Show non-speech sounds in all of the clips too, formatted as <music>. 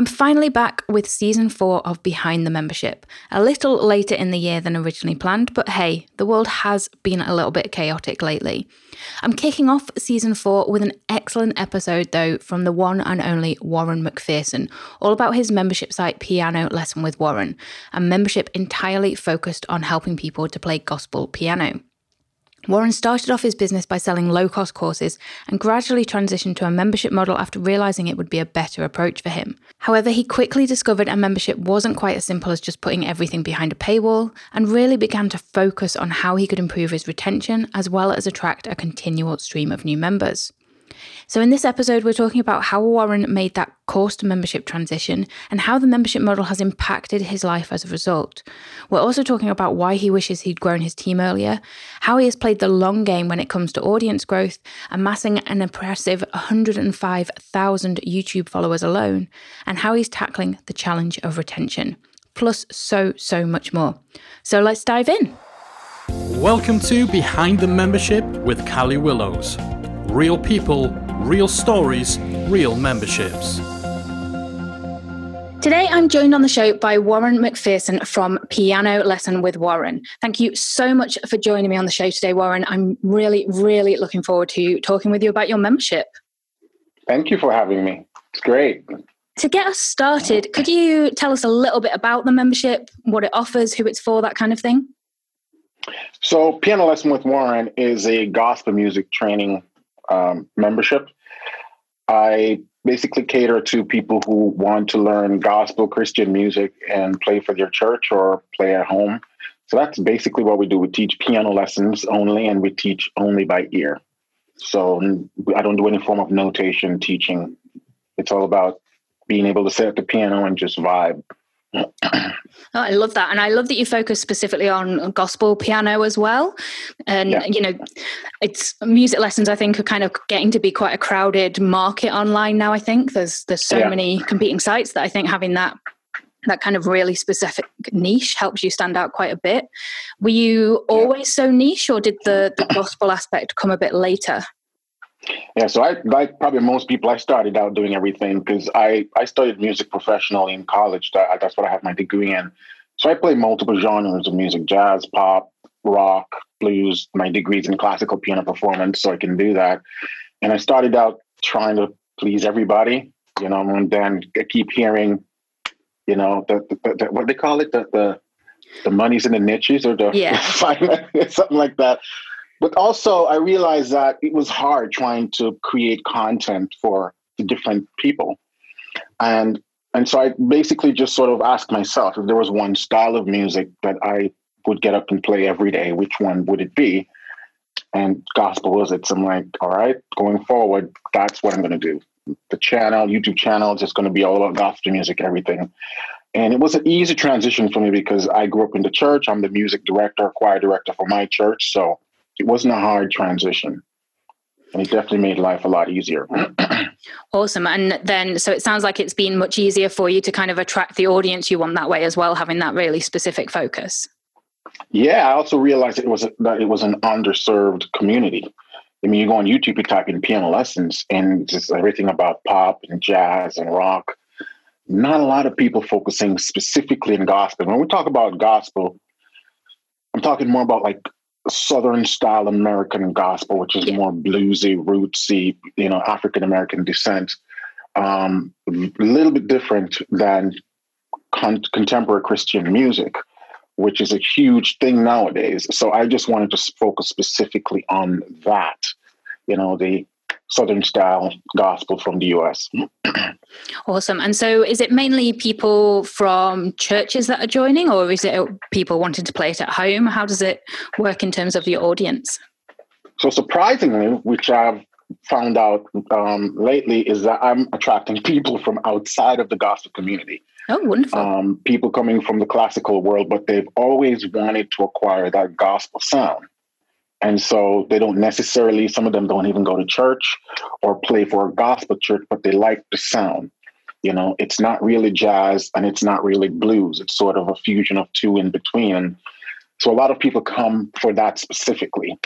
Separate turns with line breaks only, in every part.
I'm finally back with season four of Behind the Membership. A little later in the year than originally planned, but hey, the world has been a little bit chaotic lately. I'm kicking off season four with an excellent episode, though, from the one and only Warren McPherson, all about his membership site Piano Lesson with Warren, a membership entirely focused on helping people to play gospel piano. Warren started off his business by selling low cost courses and gradually transitioned to a membership model after realizing it would be a better approach for him. However, he quickly discovered a membership wasn't quite as simple as just putting everything behind a paywall and really began to focus on how he could improve his retention as well as attract a continual stream of new members. So, in this episode, we're talking about how Warren made that course to membership transition and how the membership model has impacted his life as a result. We're also talking about why he wishes he'd grown his team earlier, how he has played the long game when it comes to audience growth, amassing an impressive 105,000 YouTube followers alone, and how he's tackling the challenge of retention. Plus, so, so much more. So, let's dive in.
Welcome to Behind the Membership with Callie Willows. Real people, real stories, real memberships.
Today, I'm joined on the show by Warren McPherson from Piano Lesson with Warren. Thank you so much for joining me on the show today, Warren. I'm really, really looking forward to talking with you about your membership.
Thank you for having me. It's great.
To get us started, could you tell us a little bit about the membership, what it offers, who it's for, that kind of thing?
So, Piano Lesson with Warren is a gospel music training um, membership. I basically cater to people who want to learn gospel Christian music and play for their church or play at home. So that's basically what we do. We teach piano lessons only, and we teach only by ear. So I don't do any form of notation teaching. It's all about being able to sit at the piano and just vibe.
Oh, I love that. And I love that you focus specifically on gospel piano as well. And, yeah. you know, it's music lessons, I think, are kind of getting to be quite a crowded market online now. I think there's, there's so yeah. many competing sites that I think having that that kind of really specific niche helps you stand out quite a bit. Were you always so niche or did the, the gospel aspect come a bit later?
Yeah, so I like probably most people. I started out doing everything because I I studied music professionally in college. That, that's what I have my degree in. So I play multiple genres of music: jazz, pop, rock, blues. My degree's in classical piano performance, so I can do that. And I started out trying to please everybody, you know, and then I keep hearing, you know, the, the, the what they call it, the the the money's in the niches or the
yeah. <laughs>
something like that. But also, I realized that it was hard trying to create content for the different people. And and so I basically just sort of asked myself if there was one style of music that I would get up and play every day, which one would it be? And gospel was it. So I'm like, all right, going forward, that's what I'm going to do. The channel, YouTube channel, is just going to be all about gospel music, everything. And it was an easy transition for me because I grew up in the church. I'm the music director, choir director for my church. So it wasn't a hard transition. And it definitely made life a lot easier. <clears throat>
awesome. And then, so it sounds like it's been much easier for you to kind of attract the audience you want that way as well, having that really specific focus.
Yeah, I also realized it was that it was an underserved community. I mean, you go on YouTube, you type in piano lessons, and just everything about pop and jazz and rock. Not a lot of people focusing specifically in gospel. When we talk about gospel, I'm talking more about like Southern style American gospel, which is yeah. more bluesy, rootsy, you know, African American descent. Um, a little bit different than con- contemporary Christian music, which is a huge thing nowadays. So I just wanted to focus specifically on that, you know, the Southern style gospel from the US.
awesome. And so is it mainly people from churches that are joining, or is it people wanting to play it at home? How does it work in terms of your audience?
So, surprisingly, which I've found out um, lately, is that I'm attracting <laughs> people from outside of the gospel community.
Oh, wonderful.
Um, people coming from the classical world, but they've always wanted to acquire that gospel sound. And so they don't necessarily, some of them don't even go to church or play for a gospel church, but they like the sound. You know, it's not really jazz and it's not really blues. It's sort of a fusion of two in between. So a lot of people come for that specifically.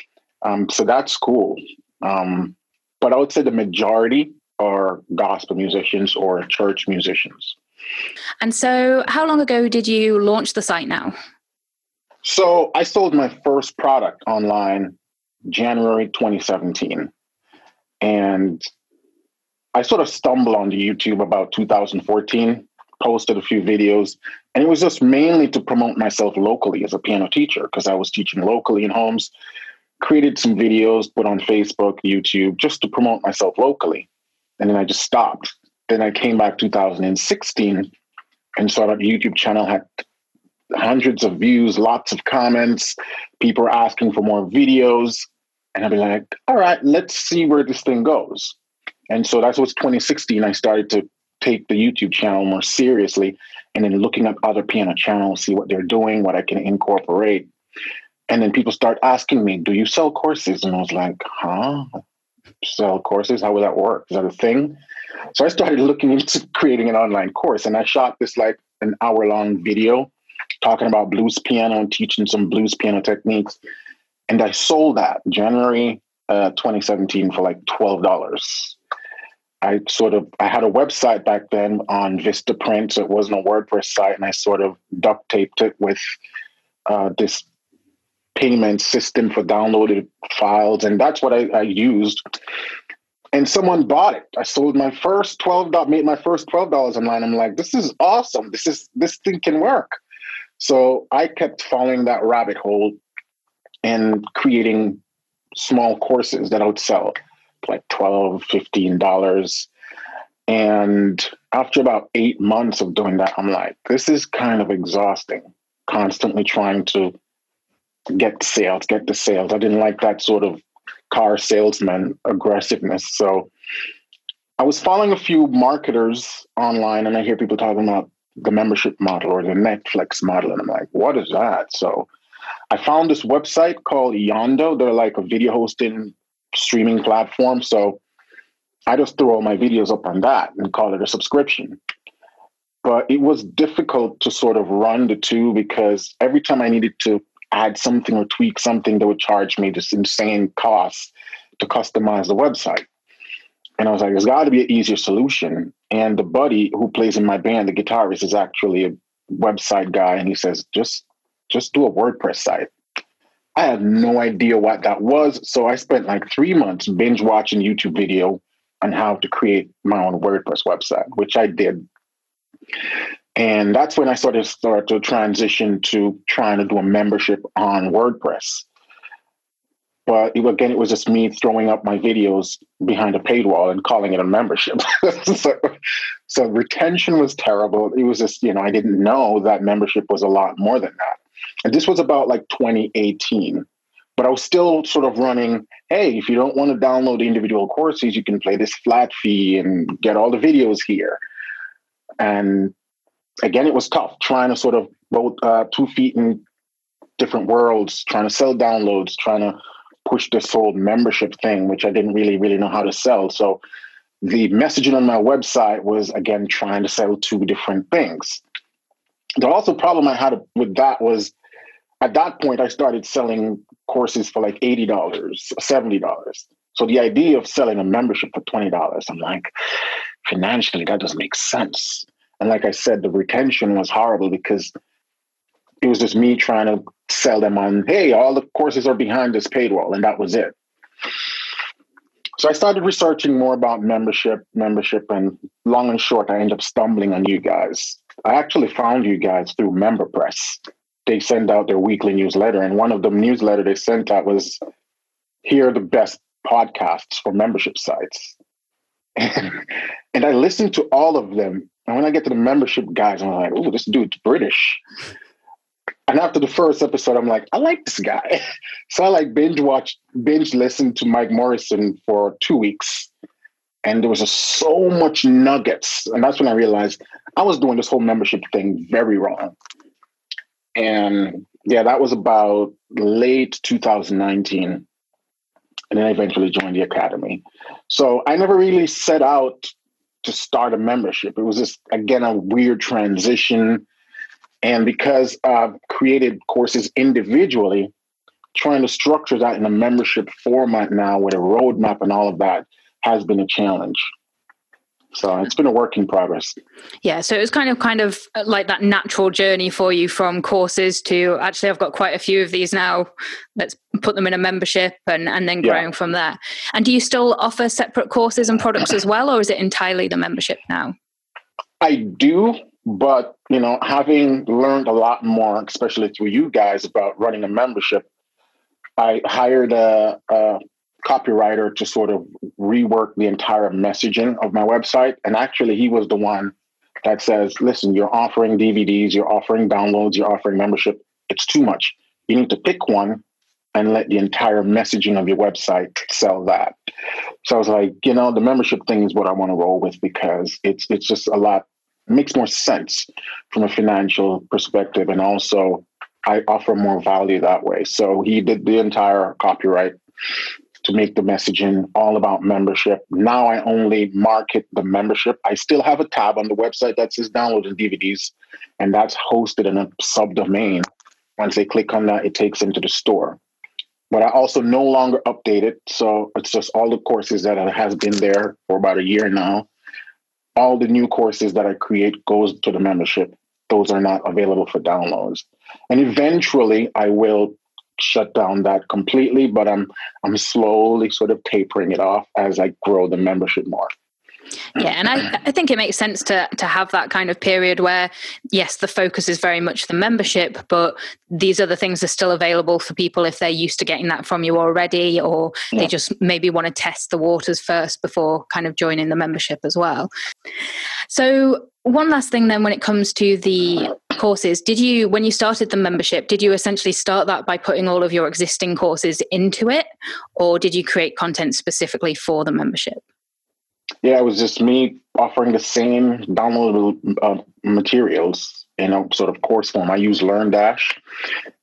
Um, so that's cool. Um, but I would say the majority are gospel musicians or church musicians.
And so, how long ago did you launch the site now?
So, I sold my first product online January 2017. And I sort of stumbled onto YouTube about 2014, posted a few videos, and it was just mainly to promote myself locally as a piano teacher because I was teaching locally in homes. Created some videos, put on Facebook, YouTube, just to promote myself locally. And then I just stopped. Then I came back 2016 and saw that YouTube channel had hundreds of views, lots of comments. People were asking for more videos. And I'd be like, all right, let's see where this thing goes. And so that's what's 2016. I started to take the YouTube channel more seriously and then looking at other piano channels, see what they're doing, what I can incorporate. And then people start asking me, do you sell courses? And I was like, huh? Sell courses? How would that work? Is that a thing? So I started looking into <laughs> creating an online course and I shot this like an hour long video talking about blues piano and teaching some blues piano techniques and I sold that January uh, 2017 for like twelve dollars. I sort of I had a website back then on Vistaprint, so it wasn't a WordPress site, and I sort of duct taped it with uh, this payment system for downloaded files, and that's what I, I used. And someone bought it. I sold my first twelve dollars, made my first twelve dollars online. I'm like, this is awesome. This is this thing can work. So I kept following that rabbit hole and creating small courses that I would sell like 12 $15. And after about eight months of doing that, I'm like, this is kind of exhausting, constantly trying to get the sales, get the sales. I didn't like that sort of car salesman aggressiveness. So I was following a few marketers online and I hear people talking about the membership model or the Netflix model. And I'm like, what is that? So I found this website called Yondo. They're like a video hosting streaming platform. So I just threw all my videos up on that and call it a subscription. But it was difficult to sort of run the two because every time I needed to add something or tweak something, they would charge me this insane cost to customize the website. And I was like, there's got to be an easier solution. And the buddy who plays in my band, the guitarist, is actually a website guy. And he says, just just do a WordPress site. I had no idea what that was. So I spent like three months binge watching YouTube video on how to create my own WordPress website, which I did. And that's when I sort of started to transition to trying to do a membership on WordPress. But again, it was just me throwing up my videos behind a paywall and calling it a membership. <laughs> so, so retention was terrible. It was just, you know, I didn't know that membership was a lot more than that. And this was about like 2018. But I was still sort of running, hey, if you don't want to download individual courses, you can play this flat fee and get all the videos here. And again, it was tough trying to sort of both uh, two feet in different worlds, trying to sell downloads, trying to push this whole membership thing, which I didn't really, really know how to sell. So the messaging on my website was again trying to sell two different things. The also problem I had with that was at that point I started selling courses for like $80, $70. So the idea of selling a membership for $20, I'm like, financially, that doesn't make sense. And like I said, the retention was horrible because it was just me trying to sell them on, hey, all the courses are behind this paywall, and that was it. So I started researching more about membership, membership, and long and short, I ended up stumbling on you guys. I actually found you guys through MemberPress. They send out their weekly newsletter, and one of the newsletter they sent out was here are the best podcasts for membership sites. <laughs> and I listened to all of them. And when I get to the membership guys, I'm like, oh, this dude's British. And after the first episode, I'm like, I like this guy. <laughs> so I like binge watch, binge listen to Mike Morrison for two weeks. And there was just so much nuggets. And that's when I realized I was doing this whole membership thing very wrong. And yeah, that was about late 2019. And then I eventually joined the academy. So I never really set out to start a membership. It was just, again, a weird transition. And because I've created courses individually, trying to structure that in a membership format now with a roadmap and all of that has been a challenge. So it's been a work in progress.
Yeah, so it was kind of kind of uh, like that natural journey for you from courses to actually I've got quite a few of these now. Let's put them in a membership and and then growing yeah. from there. And do you still offer separate courses and products as well or is it entirely the membership now?
I do, but you know, having learned a lot more, especially through you guys about running a membership, I hired a, a copywriter to sort of rework the entire messaging of my website. And actually, he was the one that says, listen, you're offering DVDs, you're offering downloads, you're offering membership. It's too much. You need to pick one and let the entire messaging of your website sell that. So I was like, you know, the membership thing is what I want to roll with because it's it's just a lot makes more sense from a financial perspective and also I offer more value that way. So he did the entire copyright to make the messaging all about membership. Now I only market the membership. I still have a tab on the website that says downloading DVDs, and that's hosted in a subdomain. Once they click on that, it takes them to the store. But I also no longer update it. So it's just all the courses that has been there for about a year now. All the new courses that I create goes to the membership. Those are not available for downloads. And eventually I will shut down that completely, but I'm I'm slowly sort of tapering it off as I grow the membership more.
Yeah, and I, I think it makes sense to to have that kind of period where yes, the focus is very much the membership, but these other things are still available for people if they're used to getting that from you already, or yeah. they just maybe want to test the waters first before kind of joining the membership as well. So one last thing then when it comes to the courses did you when you started the membership did you essentially start that by putting all of your existing courses into it or did you create content specifically for the membership
yeah it was just me offering the same downloadable uh, materials in a sort of course form i use LearnDash.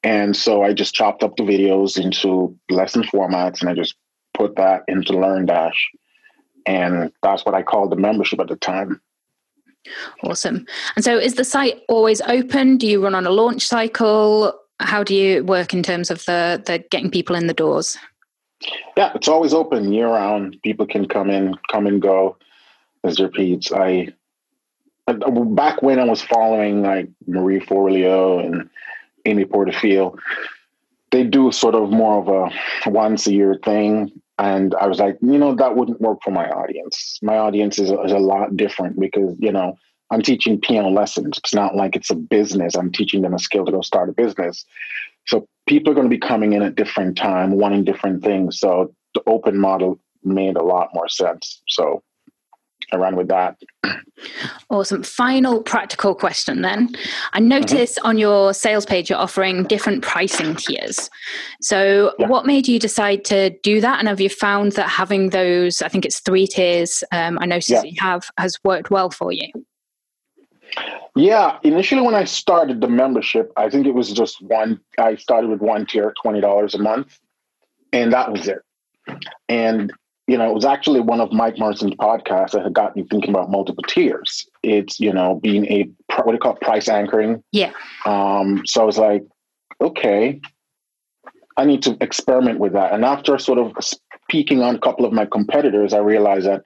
and so i just chopped up the videos into lesson formats and i just put that into LearnDash. and that's what i called the membership at the time
Awesome. And so is the site always open? Do you run on a launch cycle? How do you work in terms of the, the getting people in the doors?
Yeah, it's always open year round. People can come in, come and go as peeps. I back when I was following like Marie Forleo and Amy Porterfield, they do sort of more of a once a year thing. And I was like, you know, that wouldn't work for my audience. My audience is, is a lot different because, you know, I'm teaching piano lessons. It's not like it's a business. I'm teaching them a skill to go start a business. So people are going to be coming in at different time, wanting different things. So the open model made a lot more sense. So I ran with that.
Awesome. Final practical question then. I notice mm-hmm. on your sales page you're offering different pricing tiers. So, yeah. what made you decide to do that? And have you found that having those, I think it's three tiers, um, I noticed yeah. you have, has worked well for you?
Yeah, initially when I started the membership, I think it was just one. I started with one tier, twenty dollars a month, and that was it. And you know, it was actually one of Mike Morrison's podcasts that had got me thinking about multiple tiers. It's, you know, being a, what do you call it, price anchoring?
Yeah.
Um, so I was like, okay, I need to experiment with that. And after sort of speaking on a couple of my competitors, I realized that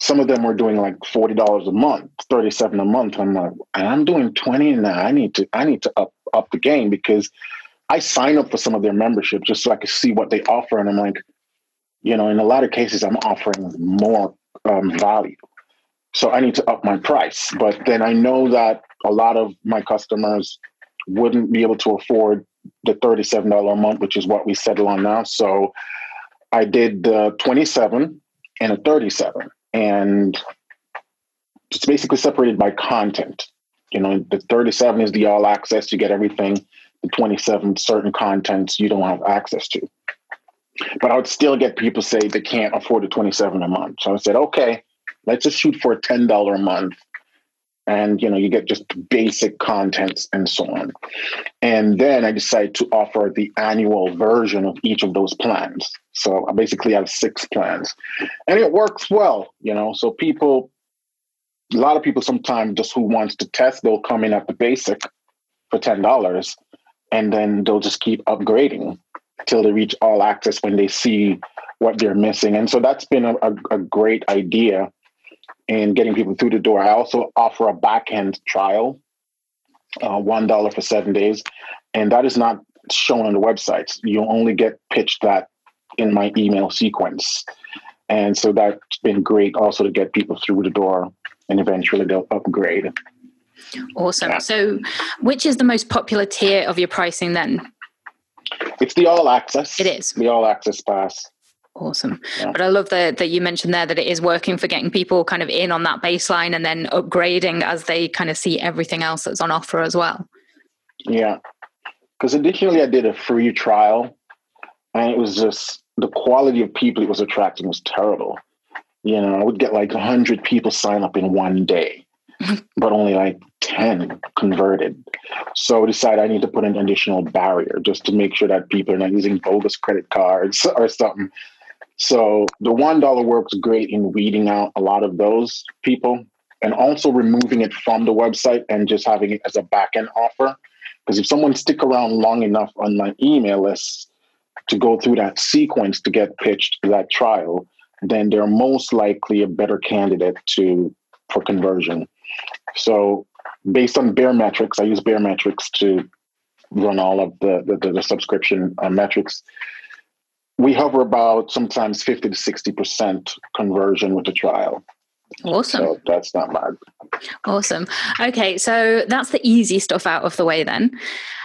some of them were doing like $40 a month, 37 a month. I'm like, I'm doing 20 now. I need to, I need to up, up the game because I sign up for some of their membership just so I can see what they offer. And I'm like, you know, in a lot of cases, I'm offering more um, value. So I need to up my price. But then I know that a lot of my customers wouldn't be able to afford the $37 a month, which is what we settle on now. So I did the 27 and a 37. And it's basically separated by content. You know, the 37 is the all access, you get everything. The 27, certain contents you don't have access to. But I would still get people say they can't afford the 27 a month. So I said, okay, let's just shoot for a $10 a month. And you know, you get just basic contents and so on. And then I decided to offer the annual version of each of those plans. So I basically have six plans. And it works well, you know. So people a lot of people sometimes just who wants to test, they'll come in at the basic for ten dollars and then they'll just keep upgrading till they reach all access when they see what they're missing. And so that's been a, a, a great idea in getting people through the door. I also offer a back end trial, uh, $1 for seven days. And that is not shown on the websites. You only get pitched that in my email sequence. And so that's been great also to get people through the door and eventually they'll upgrade.
Awesome. Yeah. So, which is the most popular tier of your pricing then?
It's the all access.
It is.
The all access pass.
Awesome. Yeah. But I love that that you mentioned there that it is working for getting people kind of in on that baseline and then upgrading as they kind of see everything else that's on offer as well.
Yeah. Because additionally, I did a free trial and it was just the quality of people it was attracting was terrible. You know, I would get like 100 people sign up in one day, <laughs> but only like 10 converted. So I decided I need to put an additional barrier just to make sure that people are not using bogus credit cards <laughs> or something. So the $1 works great in weeding out a lot of those people and also removing it from the website and just having it as a backend offer. Because if someone stick around long enough on my email list to go through that sequence to get pitched that trial, then they're most likely a better candidate to for conversion. So based on Baremetrics, I use Baremetrics to run all of the the, the subscription uh, metrics. We hover about sometimes 50 to 60% conversion with the trial.
Awesome.
So that's not bad.
Awesome. Okay, so that's the easy stuff out of the way then.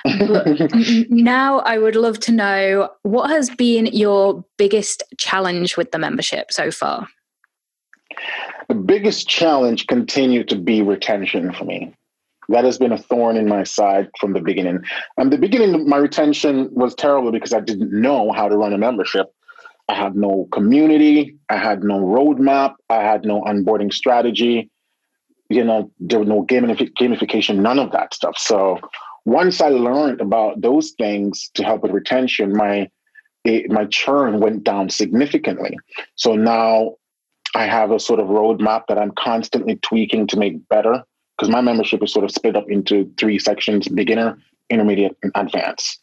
<laughs> now I would love to know what has been your biggest challenge with the membership so far?
The biggest challenge continued to be retention for me. That has been a thorn in my side from the beginning. And the beginning, my retention was terrible because I didn't know how to run a membership. I had no community. I had no roadmap. I had no onboarding strategy. You know, there was no gamification, none of that stuff. So once I learned about those things to help with retention, my it, my churn went down significantly. So now I have a sort of roadmap that I'm constantly tweaking to make better because my membership is sort of split up into three sections: beginner, intermediate, and advanced.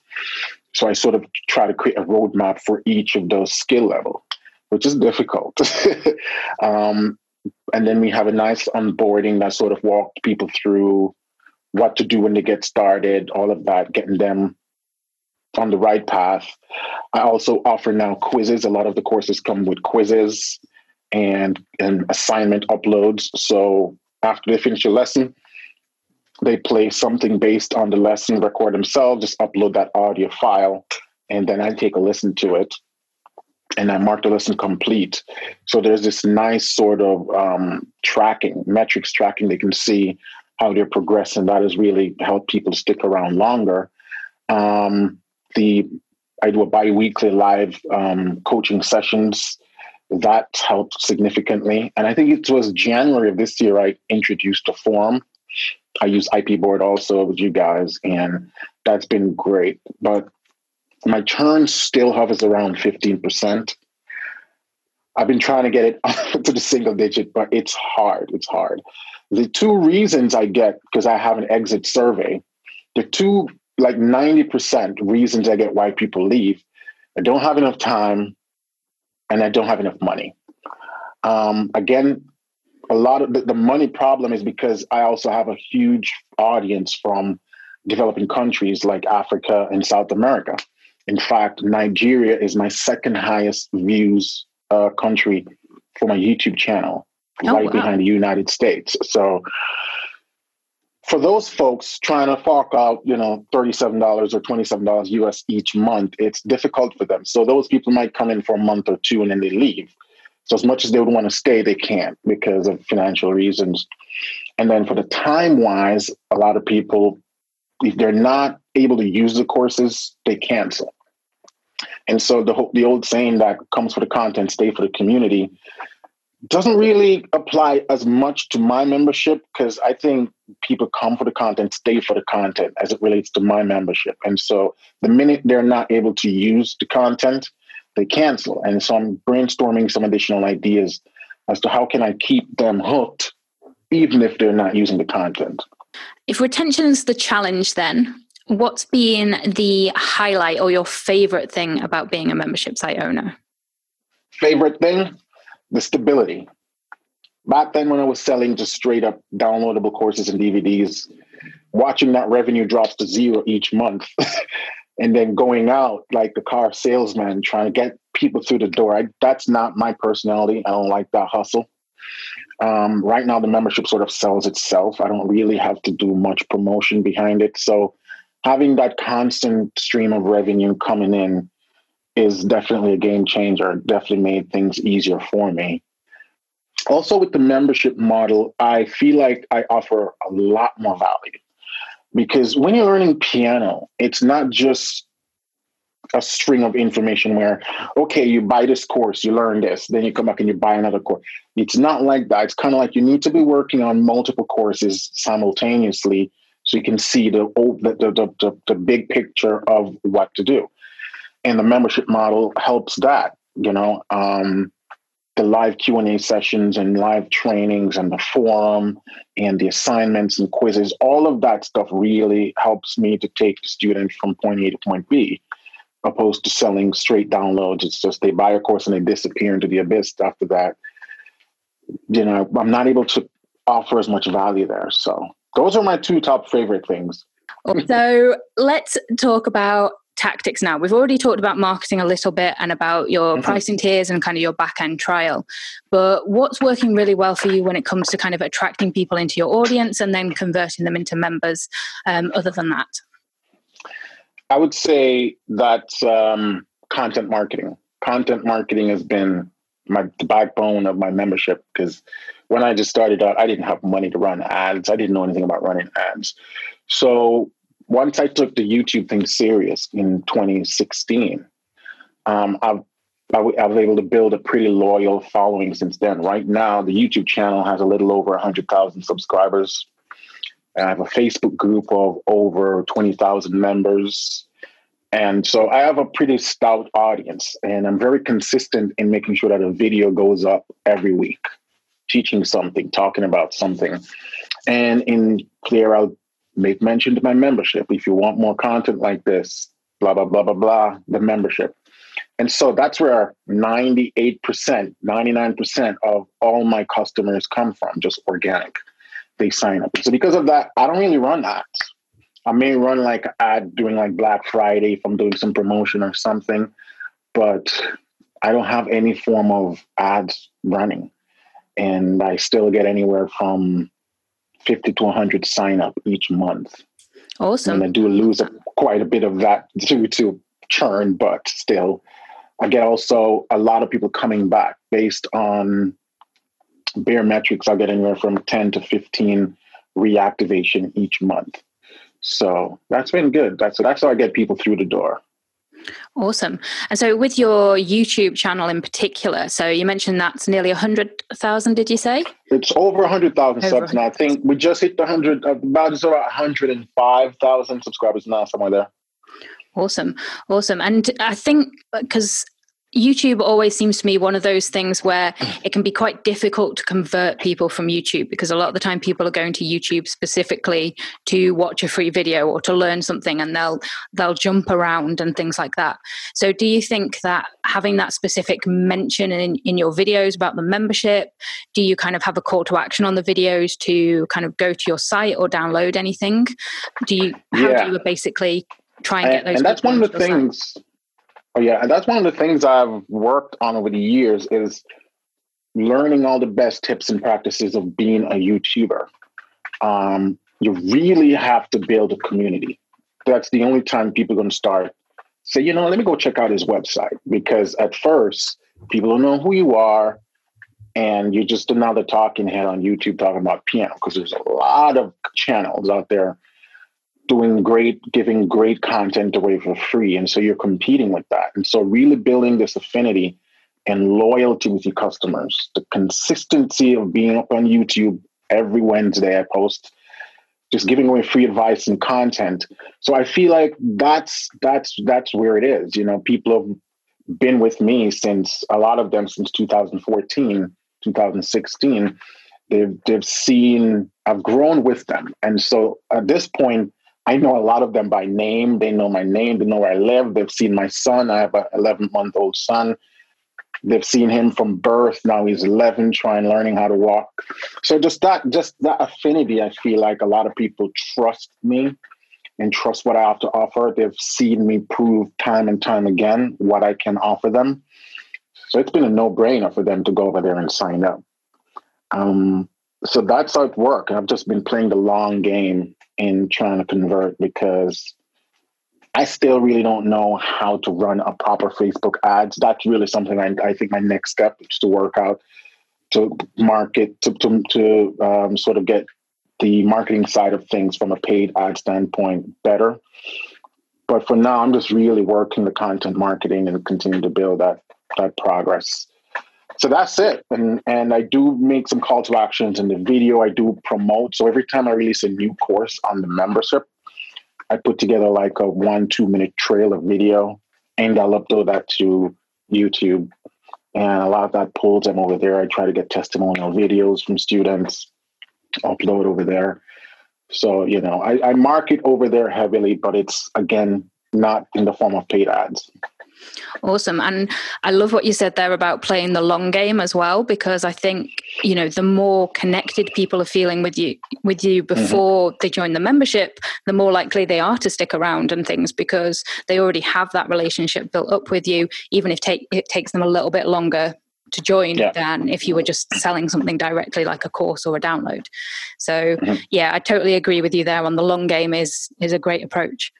So I sort of try to create a roadmap for each of those skill level, which is difficult. <laughs> um, and then we have a nice onboarding that sort of walked people through what to do when they get started, all of that, getting them on the right path. I also offer now quizzes. A lot of the courses come with quizzes and, and assignment uploads. So after they finish a lesson, they play something based on the lesson, record themselves, just upload that audio file, and then I take a listen to it and I mark the lesson complete. So there's this nice sort of um, tracking, metrics tracking. They can see how they're progressing. That has really helped people stick around longer. Um, the I do a bi-weekly live um, coaching sessions. That helped significantly. And I think it was January of this year I introduced a forum I use IP board also with you guys, and that's been great. But my churn still hovers around 15%. I've been trying to get it <laughs> to the single digit, but it's hard. It's hard. The two reasons I get, because I have an exit survey, the two like 90% reasons I get why people leave, I don't have enough time and I don't have enough money. Um, again, a lot of the, the money problem is because I also have a huge audience from developing countries like Africa and South America. In fact, Nigeria is my second highest views uh, country for my YouTube channel, oh, right wow. behind the United States. So for those folks trying to fork out, you know, $37 or $27 US each month, it's difficult for them. So those people might come in for a month or two and then they leave. So as much as they would want to stay, they can't because of financial reasons. And then for the time wise, a lot of people, if they're not able to use the courses, they cancel. And so the the old saying that comes for the content, stay for the community, doesn't really apply as much to my membership because I think people come for the content, stay for the content as it relates to my membership. And so the minute they're not able to use the content, they cancel. And so I'm brainstorming some additional ideas as to how can I keep them hooked even if they're not using the content.
If retention is the challenge then, what's been the highlight or your favorite thing about being a membership site owner?
Favorite thing? The stability. back then when I was selling just straight up downloadable courses and DVDs, watching that revenue drops to zero each month <laughs> and then going out like the car salesman trying to get people through the door. I, that's not my personality. I don't like that hustle. Um, right now, the membership sort of sells itself. I don't really have to do much promotion behind it. So, having that constant stream of revenue coming in is definitely a game changer. It definitely made things easier for me. Also, with the membership model, I feel like I offer a lot more value because when you're learning piano, it's not just a string of information where, okay, you buy this course, you learn this, then you come back and you buy another course. It's not like that. It's kind of like you need to be working on multiple courses simultaneously so you can see the, the, the, the, the big picture of what to do. And the membership model helps that, you know. Um, the live q&a sessions and live trainings and the forum and the assignments and quizzes all of that stuff really helps me to take the student from point a to point b opposed to selling straight downloads. It's just they buy a course and they disappear into the abyss after that. You know i'm not able to offer as much value there. So those are my two top favorite things.
So let's talk about tactics now. We've already talked about marketing a little bit and about your mm-hmm. pricing tiers and kind of your back end trial. But what's working really well for you when it comes to kind of attracting people into your audience and then converting them into members, um, other than that?
I would say that um, content marketing. Content marketing has been my the backbone of my membership because when I just started out, I didn't have money to run ads. I didn't know anything about running ads. So once I took the YouTube thing serious in 2016, um, I've I, w- I was able to build a pretty loyal following since then. Right now, the YouTube channel has a little over 100,000 subscribers. and I have a Facebook group of over 20,000 members. And so I have a pretty stout audience, and I'm very consistent in making sure that a video goes up every week, teaching something, talking about something. And in Clear I'll make mention to my membership. If you want more content like this, blah, blah, blah, blah, blah, the membership. And so that's where 98%, 99% of all my customers come from, just organic. They sign up. So because of that, I don't really run ads. I may run like ad during like Black Friday if I'm doing some promotion or something, but I don't have any form of ads running. And I still get anywhere from 50 to 100 sign up each month.
Awesome.
And I do lose a, quite a bit of that <laughs> due to churn, but still, I get also a lot of people coming back based on Baremetrics. I get anywhere from 10 to 15 reactivation each month. So that's been good. That's that's how I get people through the door.
Awesome. And so, with your YouTube channel in particular, so you mentioned that's nearly 100,000, did you say?
It's over 100,000 subs now. I think we just hit the 100, uh, about, it's about 105,000 subscribers now, somewhere there.
Awesome. Awesome. And I think uh, because YouTube always seems to me one of those things where it can be quite difficult to convert people from YouTube because a lot of the time people are going to YouTube specifically to watch a free video or to learn something and they'll they'll jump around and things like that. So do you think that having that specific mention in, in your videos about the membership, do you kind of have a call to action on the videos to kind of go to your site or download anything? Do you how yeah. do you basically try and get those?
And that's one of the things site? Oh yeah, and that's one of the things I've worked on over the years is learning all the best tips and practices of being a YouTuber. Um, you really have to build a community. That's the only time people are going to start. Say, you know, let me go check out his website because at first people don't know who you are, and you're just another talking head on YouTube talking about piano because there's a lot of channels out there doing great, giving great content away for free. And so you're competing with that. And so really building this affinity and loyalty with your customers, the consistency of being up on YouTube every Wednesday, I post just giving away free advice and content. So I feel like that's that's that's where it is. You know, people have been with me since a lot of them since 2014, 2016. They've they've seen I've grown with them. And so at this point, I know a lot of them by name. They know my name. They know where I live. They've seen my son. I have an 11 month old son. they've seen him from birth. Now he's 11, trying learning how to walk. So just that, just that affinity, I feel like a lot of people trust me and trust what I have to offer. They've seen me prove time and time again what I can offer them. So it's been a no brainer for them to go over there and sign up. Um, so that's how it worked. I've just been playing the long game in trying to convert because I still really don't know how to run a proper Facebook ads. That's really something I, I think my next step is to work out to market to to, to um, sort of get the marketing side of things from a paid ad standpoint better. But for now, I'm just really working the content marketing and continue to build that that progress. So that's it. And and I do make some call to actions in the video. I do promote. So every time I release a new course on the membership, I put together like a one, two minute trailer video and I'll upload that to YouTube. And a lot of that pulls them over there. I try to get testimonial videos from students, upload over there. So, you know, I, I market over there heavily, but it's again not in the form of paid ads.
Awesome. And I love what you said there about playing the long game as well, because I think, you know, the more connected people are feeling with you with you mm-hmm. before mm-hmm. they join the membership, the more likely they are to stick around and things because they already have that relationship built up with you, even if take, it takes them a little bit longer to join yeah. than if you were just selling something directly like a course or a download. So mm-hmm. yeah, I totally agree with you there on the long game is is a great approach.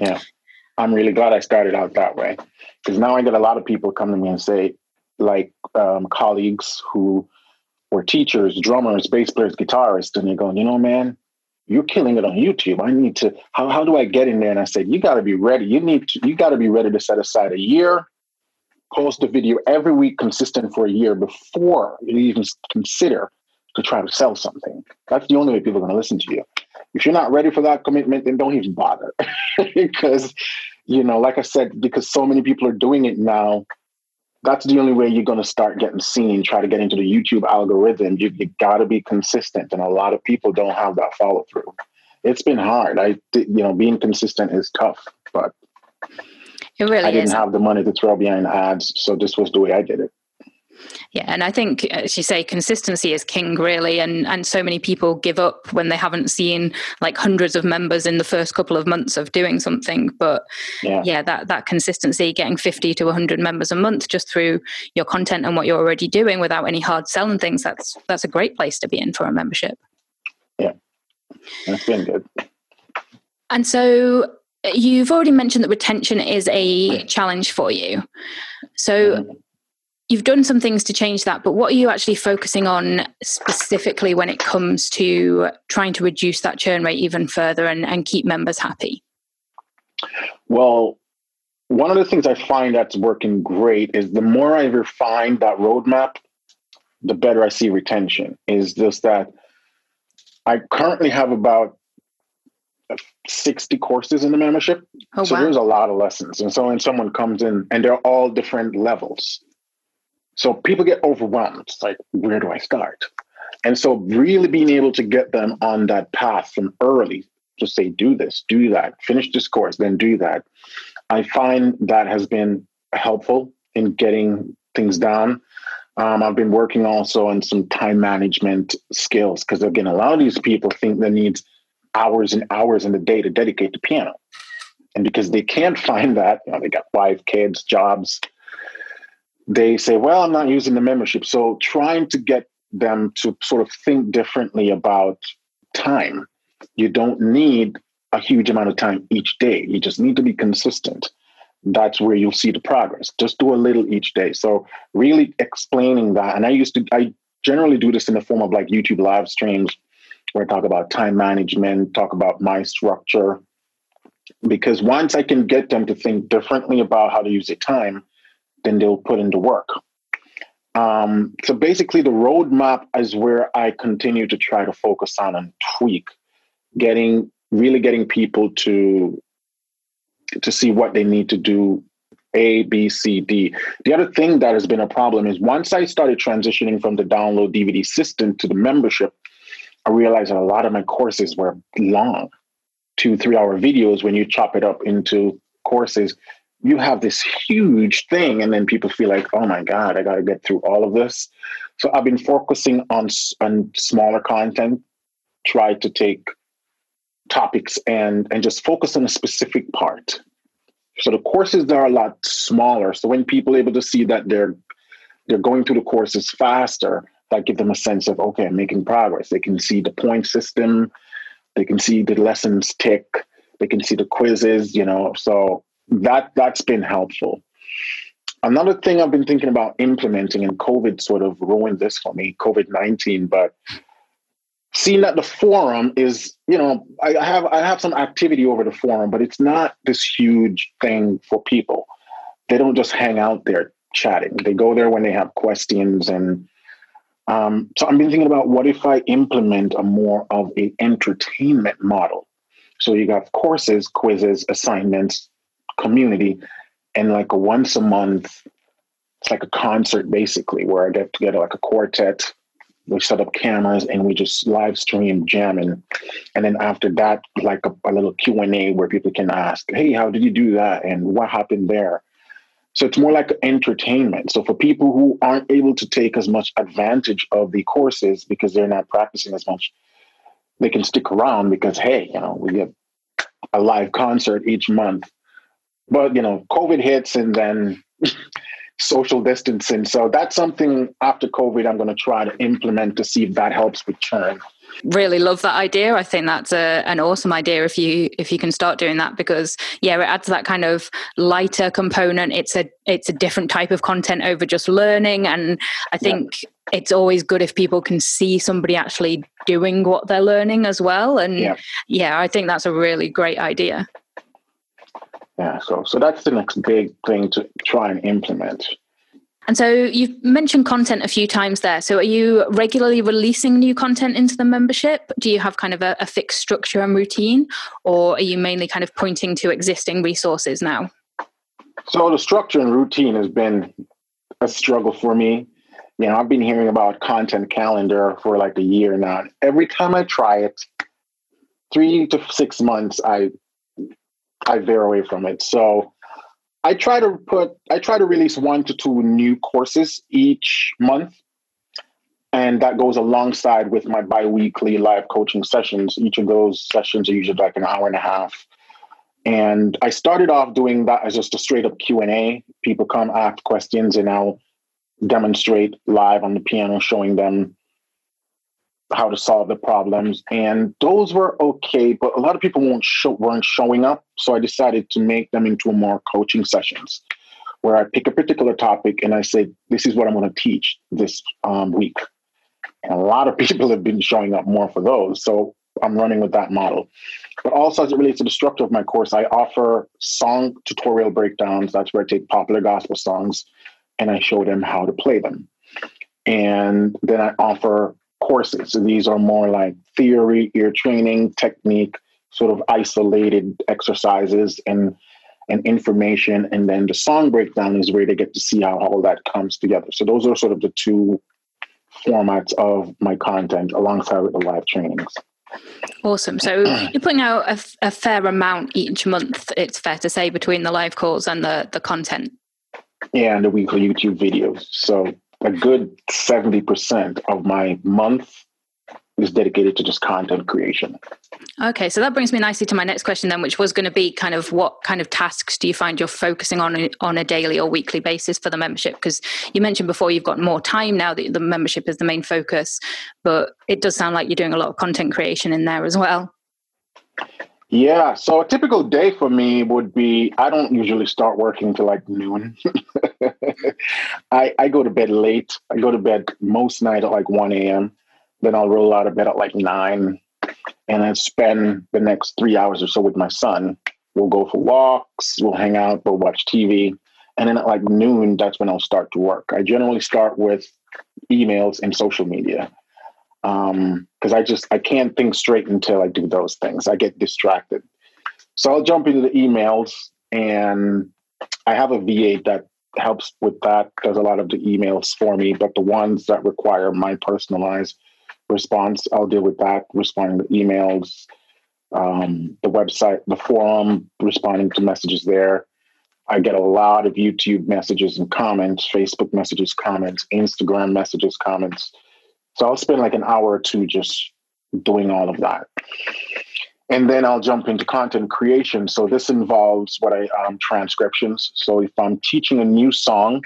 Yeah. I'm really glad I started out that way because now I get a lot of people come to me and say, like um, colleagues who were teachers, drummers, bass players, guitarists, and they're going, you know, man, you're killing it on YouTube. I need to. How how do I get in there? And I said, you got to be ready. You need to. You got to be ready to set aside a year, post a video every week, consistent for a year before you even consider to try to sell something. That's the only way people are going to listen to you if you're not ready for that commitment, then don't even bother. <laughs> because, you know, like I said, because so many people are doing it now, that's the only way you're going to start getting seen, try to get into the YouTube algorithm. You, you got to be consistent. And a lot of people don't have that follow through. It's been hard. I, you know, being consistent is tough, but
it really
I didn't
is.
have the money to throw behind ads. So this was the way I did it.
Yeah, and I think, as you say, consistency is king, really. And and so many people give up when they haven't seen like hundreds of members in the first couple of months of doing something. But yeah, yeah that that consistency, getting fifty to hundred members a month just through your content and what you're already doing without any hard selling things, that's that's a great place to be in for a membership.
Yeah, that's been good.
And so you've already mentioned that retention is a challenge for you. So. Mm-hmm you've done some things to change that, but what are you actually focusing on specifically when it comes to trying to reduce that churn rate even further and, and keep members happy?
Well, one of the things I find that's working great is the more I refine that roadmap, the better I see retention. Is just that I currently have about 60 courses in the membership. Oh, so wow. there's a lot of lessons. And so when someone comes in and they're all different levels. So people get overwhelmed. It's like, where do I start? And so really being able to get them on that path from early to say, do this, do that, finish this course, then do that. I find that has been helpful in getting things done. Um, I've been working also on some time management skills because again, a lot of these people think they need hours and hours in the day to dedicate to piano. And because they can't <laughs> find that, you know, they got wife, kids, jobs, they say, well, I'm not using the membership. So trying to get them to sort of think differently about time. You don't need a huge amount of time each day. You just need to be consistent. That's where you'll see the progress. Just do a little each day. So really explaining that. And I used to, I generally do this in the form of like YouTube live streams where I talk about time management, talk about my structure. Because once I can get them to think differently about how to use their time, then they'll put into work. Um, so basically, the roadmap is where I continue to try to focus on and tweak, getting really getting people to to see what they need to do. A, B, C, D. The other thing that has been a problem is once I started transitioning from the download DVD system to the membership, I realized that a lot of my courses were long, two, three hour videos when you chop it up into courses you have this huge thing, and then people feel like, oh my God, I got to get through all of this. So I've been focusing on, on smaller content, try to take topics and, and just focus on a specific part. So the courses are a lot smaller. So when people are able to see that they're they're going through the courses faster, that give them a sense of okay, I'm making progress. They can see the point system, they can see the lessons tick, they can see the quizzes, you know. So that that's been helpful. Another thing I've been thinking about implementing, and COVID sort of ruined this for me, COVID 19, but seeing that the forum is, you know, I have I have some activity over the forum, but it's not this huge thing for people. They don't just hang out there chatting. They go there when they have questions and um, so I've been thinking about what if I implement a more of a entertainment model. So you got courses, quizzes, assignments, community, and like a once a month, it's like a concert basically, where I get together like a quartet. We set up cameras and we just live stream jamming, and then after that, like a, a little Q and A where people can ask, "Hey, how did you do that?" and "What happened there?" So it's more like entertainment. So for people who aren't able to take as much advantage of the courses because they're not practicing as much, they can stick around because hey, you know, we get a live concert each month but you know, COVID hits and then <laughs> social distancing. So that's something after COVID I'm going to try to implement to see if that helps with churn.
Really love that idea. I think that's a, an awesome idea if you if you can start doing that because yeah, it adds that kind of lighter component. It's a it's a different type of content over just learning, and I think it's always good if people can see somebody actually doing what they're learning as well. And yeah I think that's a really great idea.
Yeah, so so that's the next big thing to try and implement.
And so you've mentioned content a few times there. So are you regularly releasing new content into the membership? Do you have kind of a, a fixed structure and routine, or are you mainly kind of pointing to existing resources now?
So the structure and routine has been a struggle for me. You know, I've been hearing about content calendar for like a year now. Every time I try it, three to six months, I I veer away from it. So I try to put I try to release one to two new courses each month. And that goes alongside with my biweekly live coaching sessions. Each of those sessions are usually like an hour and a half. And I started off doing that as just a straight up Q&A. People come ask questions and I'll demonstrate live on the piano showing them how to solve the problems, and those were okay. But a lot of people won't show, weren't showing up, so I decided to make them into more coaching sessions, where I pick a particular topic and I say, "This is what I'm going to teach this um, week." And a lot of <laughs> people have been showing up more for those, so I'm running with that model. But also, as it relates to the structure of my course, I offer song tutorial breakdowns. That's where I take popular gospel songs and I show them how to play them. And then I offer courses. So these are more like theory, ear training, technique, sort of isolated exercises and and information. And then the song breakdown is where they get to see how all that comes together. So those are sort of the two formats of my content alongside with the live trainings.
Awesome. So <clears throat> you're putting out a, a, fair amount each month, it's fair to say, between the live calls and the, the content.
Yeah, and the weekly YouTube videos. So a good 70% of my month is dedicated to just content creation.
Okay, so that brings me nicely to my next question then, which was going to be kind of what kind of tasks do you find you're focusing on on a daily or weekly basis for the membership? Because you mentioned before you've got more time now that the membership is the main focus, but it does sound like you're doing a lot of content creation in there as well.
Yeah. So a typical day for me would be I don't usually start working till like noon. <laughs> I, I go to bed late. I go to bed most night at like 1 a.m. Then I'll roll out of bed at like nine and I spend the next three hours or so with my son. We'll go for walks, we'll hang out, we'll watch TV. And then at like noon, that's when I'll start to work. I generally start with emails and social media um because i just i can't think straight until i do those things i get distracted so i'll jump into the emails and i have a VA that helps with that does a lot of the emails for me but the ones that require my personalized response i'll deal with that responding to emails um, the website the forum responding to messages there I get a lot of YouTube messages and comments, Facebook messages, comments, Instagram messages, comments. So I'll spend like an hour or two just doing all of that. And then I'll jump into content creation. So this involves what I um, transcriptions. So if I'm teaching a new song,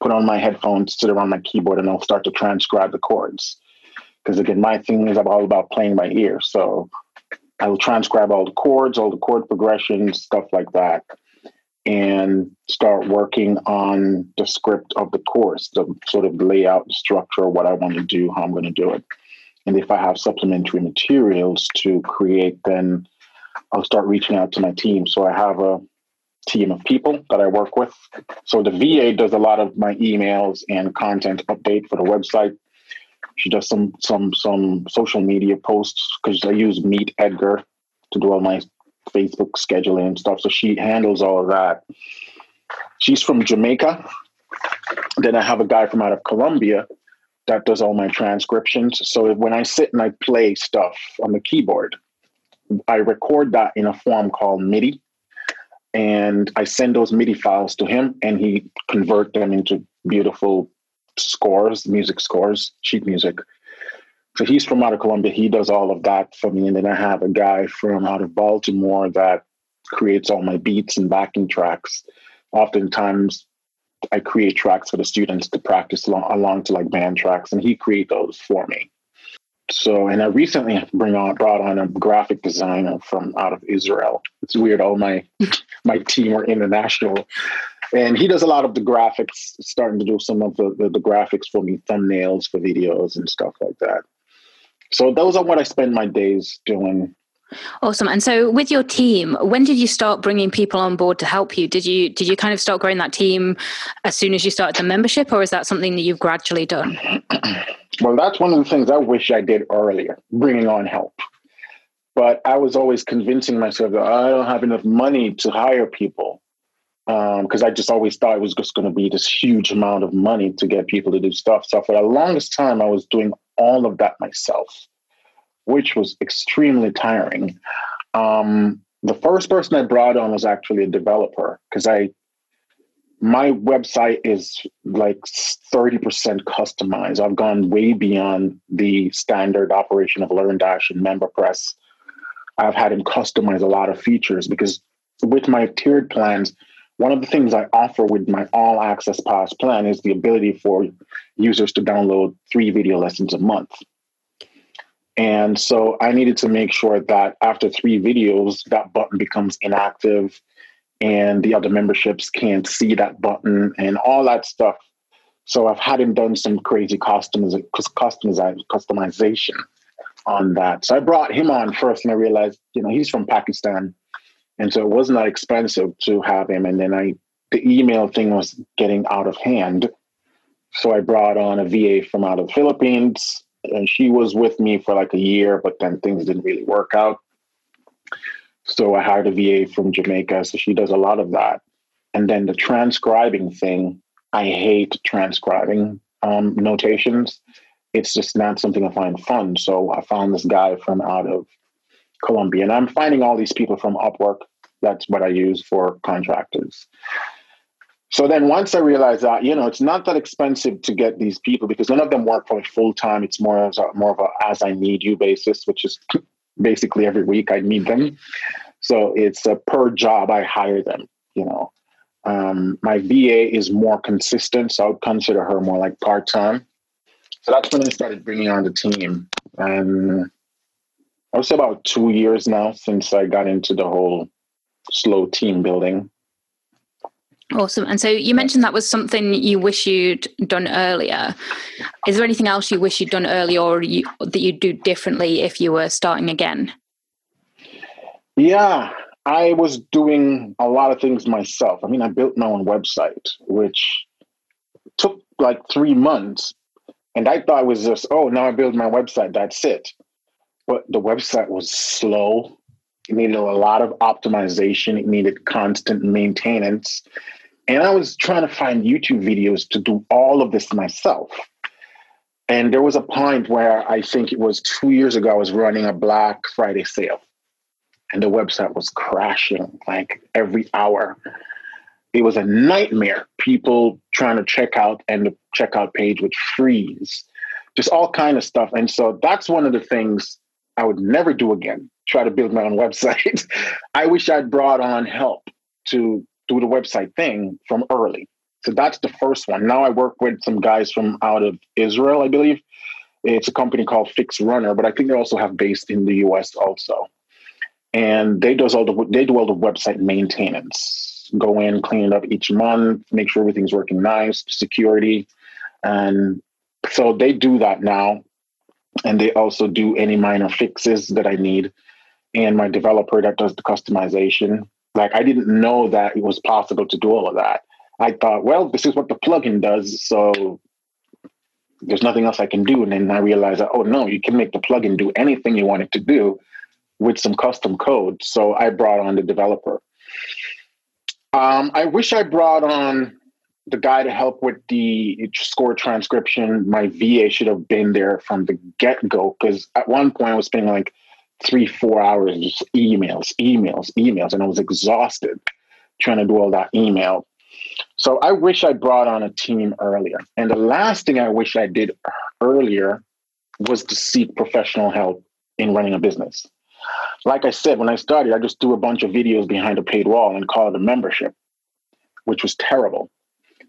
put on my headphones, sit around my keyboard, and I'll start to transcribe the chords. Because again, my thing is all about playing by ear. So I will transcribe all the chords, all the chord progressions, stuff like that, and start working on the script of the course, the sort of layout, the structure, what I want to do, how I'm going to do it. And if I have supplementary materials to create, then I'll start reaching out to my team. So I have a team of people that I work with. So the VA does a lot of my emails and content update for the website. She does some some some social media posts because I use MeetEdgar to do all my Facebook scheduling and stuff. So she handles all of that. She's from Jamaica. Then I have a guy from out of Colombia that does all my transcriptions. So when I sit and I play stuff on the keyboard, I record that in a form called MIDI. And I send those MIDI files to him and he convert them into beautiful scores, music scores, sheet music. So he's from out of Colombia. He does all of that for me. And then I have a guy from out of Baltimore that creates all my beats and backing tracks. Oftentimes I create tracks for the students to practice along, along to like band tracks, and he create those for me. So, and I recently bring on brought on a graphic designer from out of Israel. It's weird. All my <laughs> my team are international, and he does a lot of the graphics. Starting to do some of the, the, the graphics for me, thumbnails for videos and stuff like that. So those are what I spend my days doing
Awesome. And so with your team, when did you start bringing people on board to help you? Did you did you kind of start growing that team as soon as you started the membership or is that something that you've gradually done? <clears throat>
well, that's one of the things I wish I did earlier, bringing on help. But I was always convincing myself that I don't have enough money to hire people because um, I just always thought it was just going to be this huge amount of money to get people to do stuff. So for the longest time, I was doing all of that myself which was extremely tiring. Um, the first person I brought on was actually a developer because I my website is like 30% customized. I've gone way beyond the standard operation of LearnDash and MemberPress. I've had him customize a lot of features because with my tiered plans, one of the things I offer with my all access pass plan is the ability for users to download three video lessons a month. And so I needed to make sure that after three videos, that button becomes inactive and the other memberships can't see that button and all that stuff. So I've had him done some crazy customiz- customization on that. So I brought him on first and I realized, you know, he's from Pakistan. And so it wasn't that expensive to have him. And then I, the email thing was getting out of hand. So I brought on a VA from out of the Philippines and she was with me for like a year, but then things didn't really work out. So I hired a VA from Jamaica. So she does a lot of that. And then the transcribing thing, I hate transcribing um, notations. It's just not something I find fun. So I found this guy from out of Colombia. And I'm finding all these people from Upwork. That's what I use for contractors. So then once I realized that, you know, it's not that expensive to get these people because none of them work for me full time. It's more as a, more of a as I need you basis, which is basically every week I need them. So it's a per job I hire them, you know. Um, my VA is more consistent, so I would consider her more like part time. So that's when I started bringing on the team. And I would say about two years now since I got into the whole slow team building.
Awesome. And so you mentioned that was something you wish you'd done earlier. Is there anything else you wish you'd done earlier or you, that you'd do differently if you were starting again?
Yeah, I was doing a lot of things myself. I mean, I built my own website, which took like three months. And I thought it was just, oh, now I build my website, that's it. But the website was slow. It needed a lot of optimization. It needed constant maintenance. And I was trying to find YouTube videos to do all of this myself. And there was a point where I think it was two years ago, I was running a Black Friday sale and the website was crashing like every hour. it was a nightmare. People trying to check out and the checkout page would freeze, just all kind of stuff. And so that's one of the things I would never do again. Try to build my own <laughs> website. I wish I'd brought on help to do the website thing from early. So that's the first one. Now I work with some guys from out of Israel, I believe. It's a company called FixRunner, but I think they also have based in the US also. And they does all the they do all the website maintenance. Go in, clean it up each month, make sure everything's working nice, security. And so they do that now. And they also do any minor fixes that I need. And my developer that does the customization. Like I didn't know that it was possible to do all of that. I thought, well, this is what the plugin does, so there's nothing else I can do. And then I realized that, oh no, you can make the plugin do anything you want it to do with some custom code. So I brought on the developer. Um, I wish I brought on the guy to help with the score transcription. My VA should have been there from the get go because at one point I was spending like three, four hours just emails, emails, emails, and I was exhausted trying to do all that email. So I wish I brought on a team earlier. And the last thing I wish I did earlier was to seek professional help in running a business. Like I said, when I started, I just threw a bunch of videos behind a paid wall and called it a membership, which was terrible.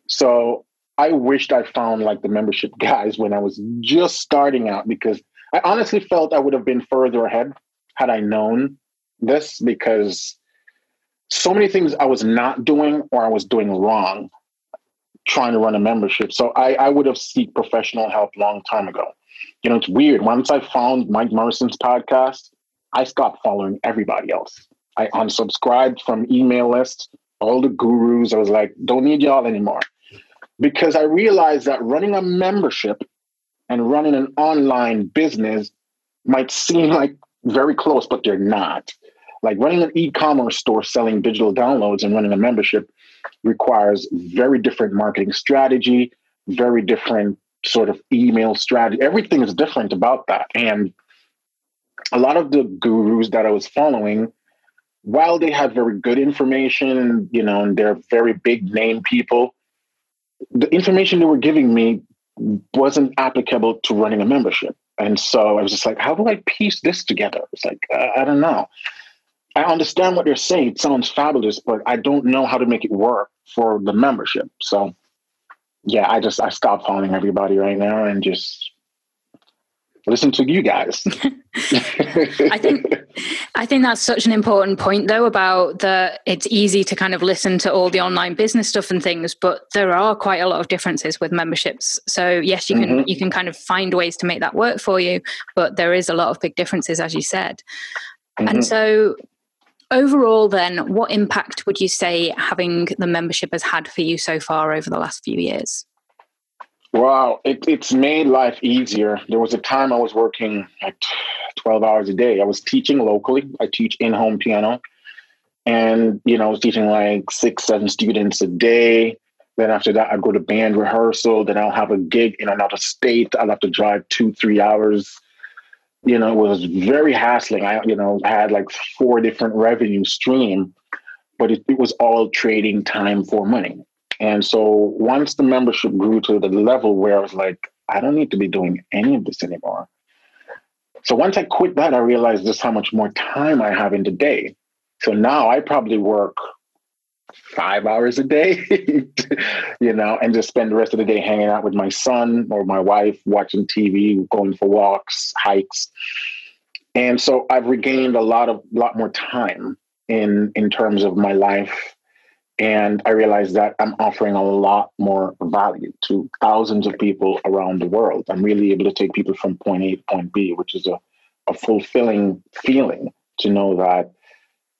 So I wished I found like the membership <laughs> guys when I was just starting out because I honestly felt I would have been further ahead had I known this because so many things I was not doing or I was doing wrong trying to run a membership. So I, I would have seek professional help long time ago. You know, it's weird. Once I found Mike Morrison's podcast, I stopped following everybody else. I unsubscribed from email lists, all the gurus. I was like, don't need y'all anymore. Because I realized that running a membership and running an online business might seem like very close, but they're not. Like running an e-commerce store selling digital downloads and running a membership requires very different marketing strategy, very different sort of email strategy. Everything is different about that. And a lot of the gurus that I was following, while they had very good information, you know, and they're very big name people, the information they were giving me wasn't applicable to running a membership. And so I was just like, how do I piece this together? It's like, uh, I don't know. I understand what they're saying. It sounds fabulous, but I don't know how to make it work for the membership. So, yeah, I just I stopped following everybody right now and just listen to you guys. <laughs> <laughs>
I think I think that's such an important point though about that it's easy to kind of listen to all the online business stuff and things, but there are quite a lot of differences with memberships. So yes, you can mm-hmm. you can kind of find ways to make that work for you, but there is a lot of big differences as you said. Mm-hmm. And so Overall, then, what impact would you say having the membership has had for you so far over the last few years?
Wow, it, it's made life easier. There was a time I was working like 12 hours a day. I was teaching locally, I teach in home piano. And, you know, I was teaching like six, seven students a day. Then after that, I'd go to band rehearsal. Then I'll have a gig in another state. I'll have to drive two, three hours you know, it was very hassling. I, you know, had like four different revenue stream, but it, it was all trading time for money. And so once the membership grew to the level where I was like, I don't need to be doing any of this anymore. So once I quit that, I realized just how much more time I have in the day. So now I probably work five hours a day, <laughs> you know, and just spend the rest of the day hanging out with my son or my wife, watching TV, going for walks, hikes. And so I've regained a lot of lot more time in in terms of my life. And I realized that I'm offering a lot more value to thousands of people around the world. I'm really able to take people from point A to point B, which is a, a fulfilling feeling to know that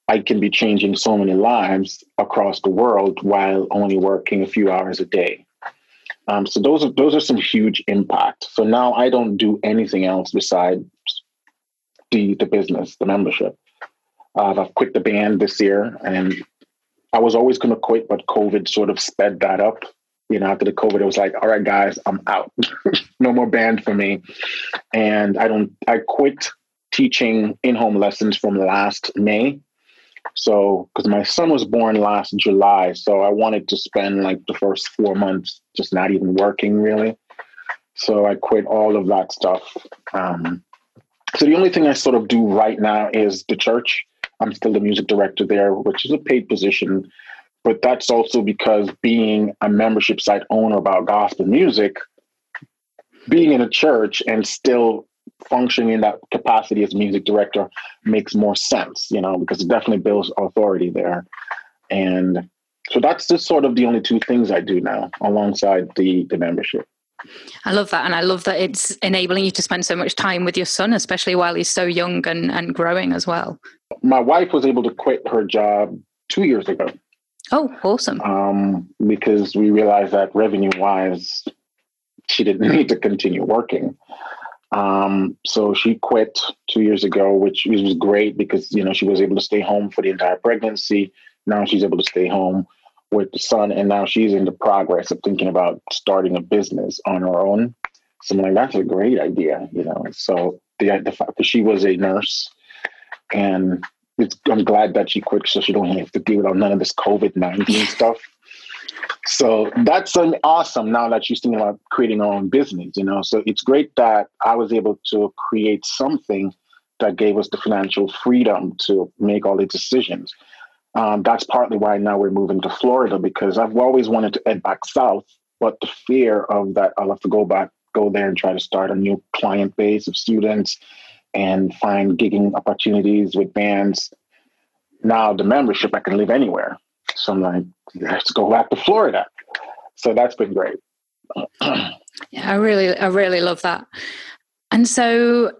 I can be changing so many lives across the world while only working a few hours a day. Um, so those are those are some huge impact. So now I don't do anything else besides the the business, the membership. Uh, I've quit the band this year, and I was always going to quit, but COVID sort of sped that up. You know, after the COVID, it was like, all right, guys, I'm out. <laughs> no more band for me, and I don't. I quit teaching in home lessons from last May So, because my son was born last July, so I wanted to spend like the first four months just not even working really. So I quit all of that stuff. Um, so the only thing I sort of do right now is the church. I'm still the music director there, which is a paid position, but that's also because being a membership site owner about gospel music, being in a church and still functioning in that capacity as music director makes more sense, you know, because it definitely builds authority there. And so that's just sort of the only two things I do now alongside the the membership.
I love that. And I love that it's enabling you to spend so much time with your son, especially while he's so young and, and growing as well.
My wife was able to quit her job two years ago.
Oh, awesome.
Um, because we realized that revenue wise, she didn't <laughs> need to continue working. Um, so she quit two years ago, which was great because you know she was able to stay home for the entire pregnancy. Now she's able to stay home with the son, and now she's in the progress of thinking about starting a business on her own. So I'm like, that's a great idea, you know. So the the fact that she was a nurse, and I'm glad that she quit so she don't have to deal with none of this COVID nineteen <laughs> stuff. So that's an awesome now that she's thinking about creating her own business, you know. So it's great that I was able to create something that gave us the financial freedom to make all the decisions. Um, that's partly why now we're moving to Florida because I've always wanted to head back south, but the fear of that I'll have to go back, go there and try to start a new client base of students and find gigging opportunities with bands. Now the membership, I can live anywhere. So I'm like, let's go back to Florida. So that's been great. <clears throat>
yeah, I really, I really love that. And so,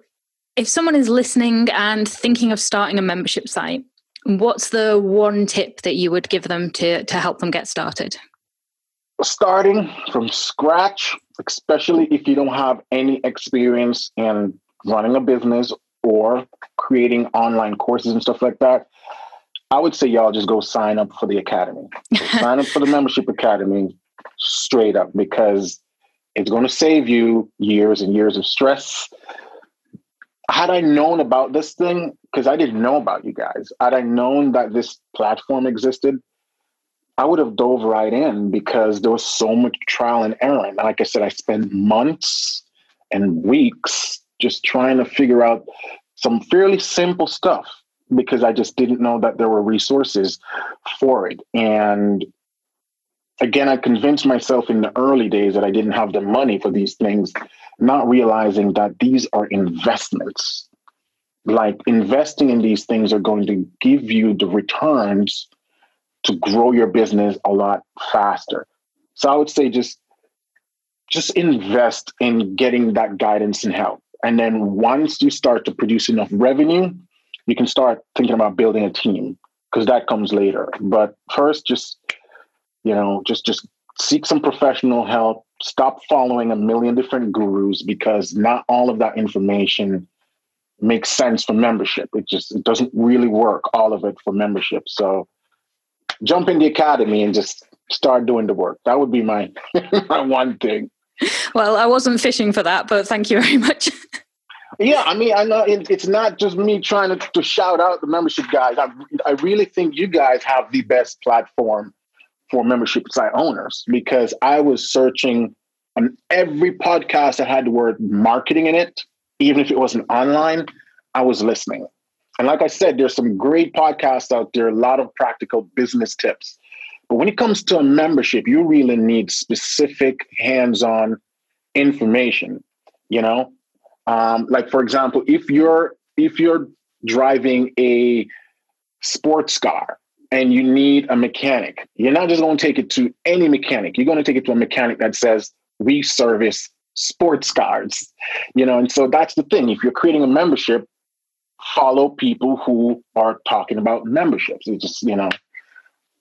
if someone is listening and thinking of starting a membership site, what's the one tip that you would give them to to help them get started?
Starting from scratch, especially if you don't have any experience in running a business or creating online courses and stuff like that, I would say y'all just go sign up for the academy. <laughs> sign up for the membership academy straight up because it's going to save you years and years of stress. Had I known about this thing, because I didn't know about you guys, had I known that this platform existed, I would have dove right in because there was so much trial and error. And like I said, I spent months and weeks just trying to figure out some fairly simple stuff because I just didn't know that there were resources for it. And again, I convinced myself in the early days that I didn't have the money for these things, not realizing that these are investments. Like investing in these things are going to give you the returns to grow your business a lot faster. So I would say just just invest in getting that guidance and help. And then once you start to produce enough revenue, you can start thinking about building a team because that comes later. But first, just you know, just just seek some professional help. Stop following a million different gurus because not all of that information makes sense for membership. It just it doesn't really work all of it for membership. So jump in the academy and just start doing the work. That would be my <laughs> my one thing.
Well, I wasn't fishing for that, but thank you very much.
Yeah, I mean, I know it, it's not just me trying to, to shout out the membership guys. I, I really think you guys have the best platform for membership site owners because I was searching on every podcast that had the word marketing in it, even if it wasn't online, I was listening. And like I said, there's some great podcasts out there, a lot of practical business tips. But when it comes to a membership, you really need specific hands on information. You know, um, like for example, if you're if you're driving a sports car and you need a mechanic, you're not just going to take it to any mechanic. You're going to take it to a mechanic that says we service sports cars. You know, and so that's the thing. If you're creating a membership, follow people who are talking about memberships. It's just you know.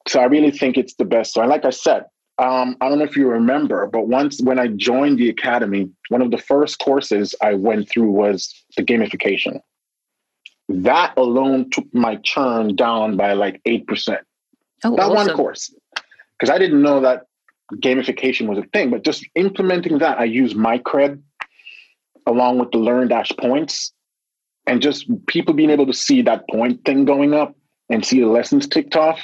So I really think it's the best. So, like I said, um, I don't know if you remember, but once when I joined the academy, one of the first courses I went through was the gamification. That alone took my churn down by like 8%. Oh, that awesome. one course. Because I didn't know that gamification was a thing, but just implementing that, I used MyCred along with the LearnDash points and just people being able to see that point thing going up and see the lessons ticked off,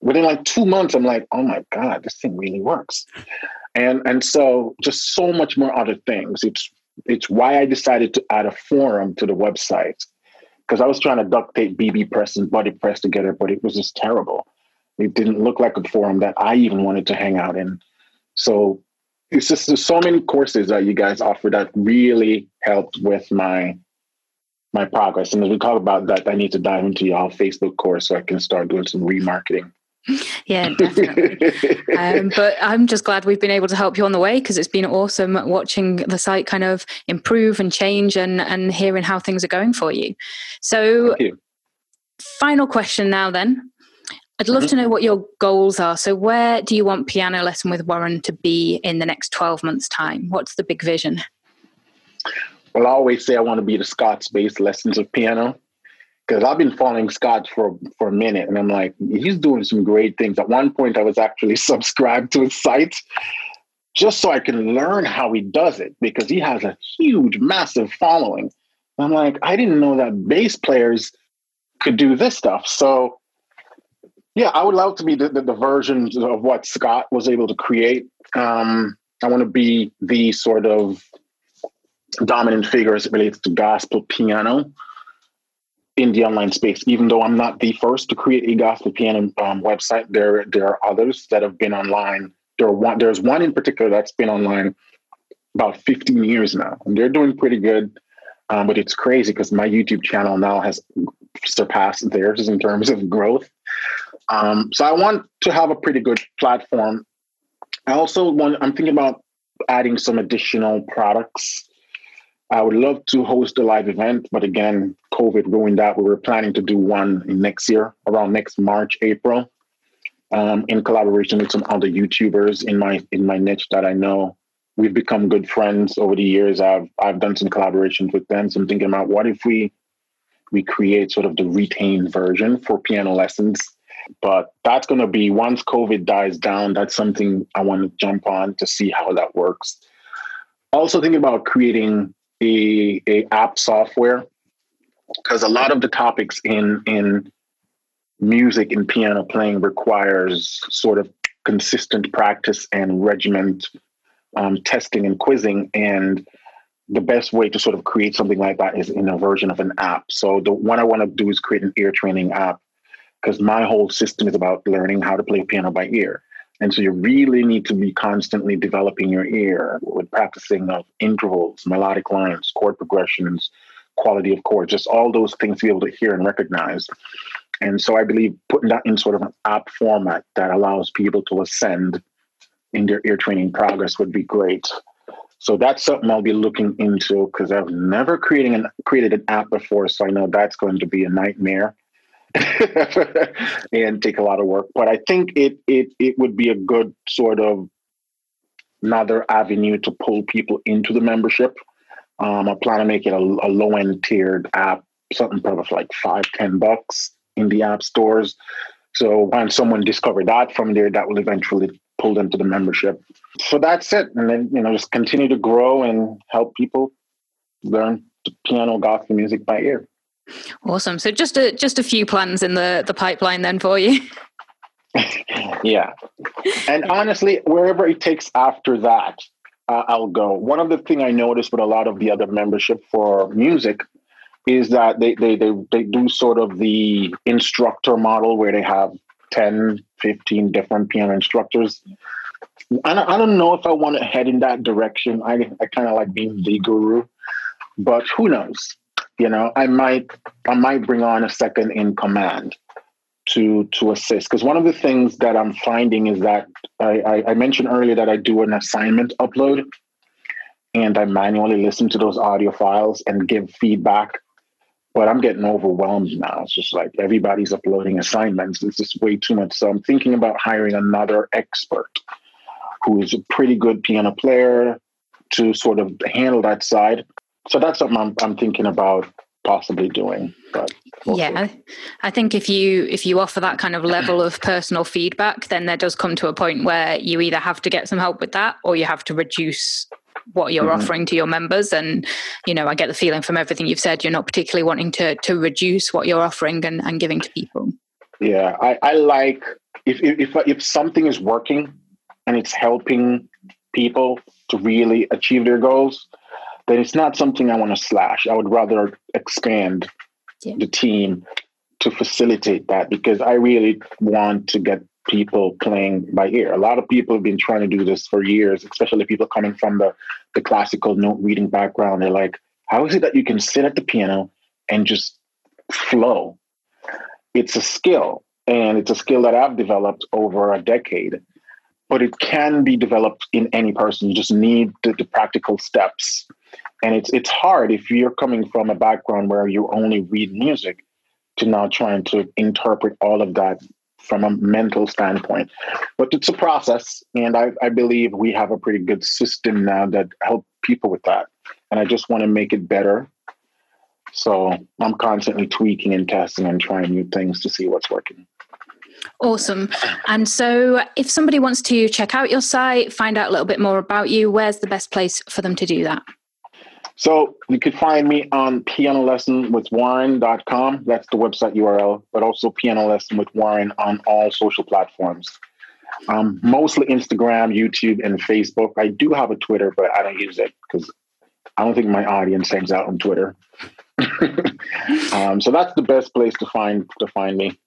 within like two months, I'm like, oh my God, this thing really works. And and so just so much more other things. It's it's why I decided to add a forum to the website. Because I was trying to duct tape bbPress and BuddyPress together, but it was just terrible. It didn't look like a forum that I even wanted to hang out in. So it's just there's so many courses that you guys offer that really helped with my my progress. And as we talk about that, I need to dive into y'all Facebook course so I can start doing some remarketing.
Yeah, definitely. um, <laughs> but I'm just glad we've been able to help you on the way because it's been awesome watching the site kind of improve and change and and hearing how things are going for you. So,
you.
final question now then. I'd love mm-hmm. to know what your goals are. So, where do you want Piano Lesson with Warren to be in the next 12 months' time? What's the big vision?
Well, I always say I want to be the Scott's Bass Lessons of piano because I've been following Scott for for a minute, and I'm like, he's doing some great things. At one point, I was actually <laughs> subscribed to his site just so I can learn how he does it because he has a huge, massive following. I'm like, I didn't know that bass players could do this stuff. So, yeah, I would love to be the, the, the versions of what Scott was able to create. Um, I want to be the sort of dominant figure as it relates to gospel piano in the online space. Even though I'm not the first to create a gospel piano um, website, there there are others that have been online. There one there's one in particular that's been online about 15 years now, and they're doing pretty good. Um, but it's crazy because my YouTube channel now has surpassed theirs in terms of growth. Um, so I want to have a pretty good platform. I also want. I'm thinking about adding some additional products I would love to host a live event, but again, COVID ruined that. We were planning to do one next year, around next March, April, um, in collaboration with some other YouTubers in my in my niche that I know. We've become good friends over the years. I've I've done some collaborations with them. So I'm thinking about what if we we create sort of the retained version for piano lessons. But that's going to be once COVID dies down. That's something I want to jump on to see how that works. Also thinking about creating a, a app software because a lot of the topics in in music and piano playing requires sort of consistent practice and regiment um, testing and quizzing and the best way to sort of create something like that is in a version of an app. So the one i want to do is create an ear training app because my whole system is about learning how to play piano by ear and so you really need to be constantly developing your ear with practicing of intervals, melodic lines, chord progressions, quality of chord, just all those things to be able to hear and recognize. And so I believe putting that in sort of an app format that allows people to ascend in their ear training progress would be great. So that's something I'll be looking into because I've never creating an created an app before. So I know that's going to be a nightmare. <laughs> and take a lot of work. But I think it it it would be a good sort of another avenue to pull people into the membership. Um, I plan to make it a, a low end tiered app, something probably like five ten bucks in the app stores. So when someone discover that from there, that will eventually pull them to the membership. So that's it, and then you know just continue to grow and help people learn piano gospel music by ear.
Awesome. So just a just a few plans in the the pipeline then for you. <laughs>
yeah, and honestly, wherever it takes after that, uh, I'll go. One of the thing I noticed with a lot of the other membership for music is that they they they, they do sort of the instructor model where they have 10, 15 different piano instructors. I don't, I don't know if I want to head in that direction. I, I kind of like being the guru, but who knows? You know i might i might bring on a second in command to to assist. Because one of the things that i'm finding is that I, I, I mentioned earlier that i do an assignment upload and i manually listen to those audio files and give feedback but i'm getting overwhelmed now. It's just like everybody's uploading assignments. It's just way too much. So i'm thinking about hiring another expert who is a pretty good piano player to sort of handle that side so that's something I'm, I'm thinking about possibly doing but
yeah i think if you if you offer that kind of level of personal feedback then there does come to a point where you either have to get some help with that or you have to reduce what you're mm-hmm. offering to your members. And you know i get the feeling from everything you've said you're not particularly wanting to to reduce what you're offering and, and giving to people.
Yeah, I, I like if, if if something is working and it's helping people to really achieve their goals, then it's not something I want to slash. I would rather expand yeah. the team to facilitate that because I really want to get people playing by ear. A lot of people have been trying to do this for years, especially people coming from the, the classical note reading background. They're like, how is it that you can sit at the piano and just flow? It's a skill, and it's a skill that I've developed over a decade. But it can be developed in any person. You just need the, the practical steps. And it's it's hard if you're coming from a background where you only read music to now trying to interpret all of that from a mental standpoint. But it's a process, and I, I believe we have a pretty good system now that help people with that. And I just want to make it better. So I'm constantly tweaking and testing and trying new things to see what's working.
Awesome. And so, if somebody wants to check out your site, find out a little bit more about you, where's the best place for them to do that?
So you could find me on piano lesson with warren.com. That's the website URL, but also piano lesson with Warren on all social platforms. Um, mostly Instagram, YouTube, and Facebook. I do have a Twitter, but I don't use it because I don't think my audience hangs out on Twitter. <laughs> um, so that's the best place to find to find me.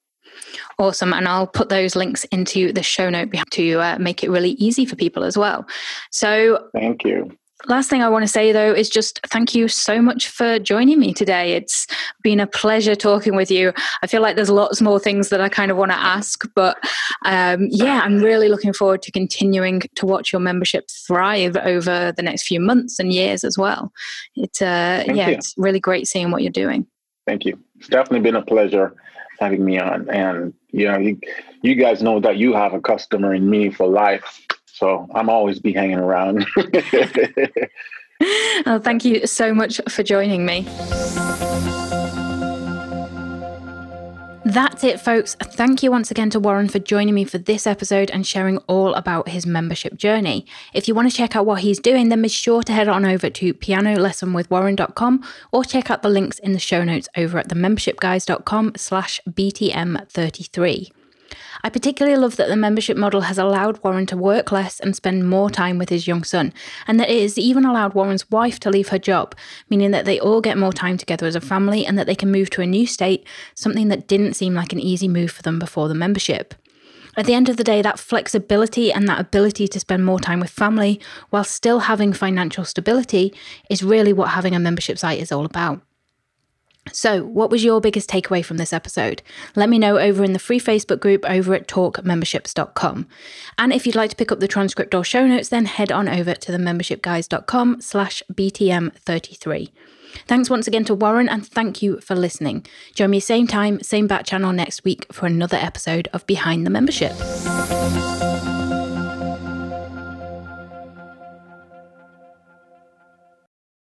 Awesome. And I'll put those links into the show note to uh, make it really easy for people as well. So,
thank you
last thing I want to say though is just thank you so much for joining me today. It's been a pleasure talking with you. I feel like there's lots more things that I kind of want to ask, but um, yeah, I'm really looking forward to continuing to watch your membership thrive over the next few months and years as well. It's uh, yeah, you. it's really great seeing what you're doing.
Thank you. It's definitely been a pleasure having me on, and you know, you, you guys know that you have a customer in me for life so I'm always be hanging around. <laughs>
oh, thank you so much for joining me. That's it, folks. Thank you once again to Warren for joining me for this episode and sharing all about his membership journey. If you want to check out what he's doing, then be sure to head on over to pianolessonwithwarren.com or check out the links in the show notes over at themembershipguys.com slash BTM33. I particularly love that the membership model has allowed Warren to work less and spend more time with his young son, and that it has even allowed Warren's wife to leave her job, meaning that they all get more time together as a family and that they can move to a new state, something that didn't seem like an easy move for them before the membership. At the end of the day, that flexibility and that ability to spend more time with family while still having financial stability is really what having a membership site is all about. So, what was your biggest takeaway from this episode? Let me know over in the free Facebook group over at talkmemberships.com. And if you'd like to pick up the transcript or show notes, then head on over to themembershipguys.com slash BTM33. Thanks once again to Warren and thank you for listening. Join me same time, same bat channel next week for another episode of Behind the Membership.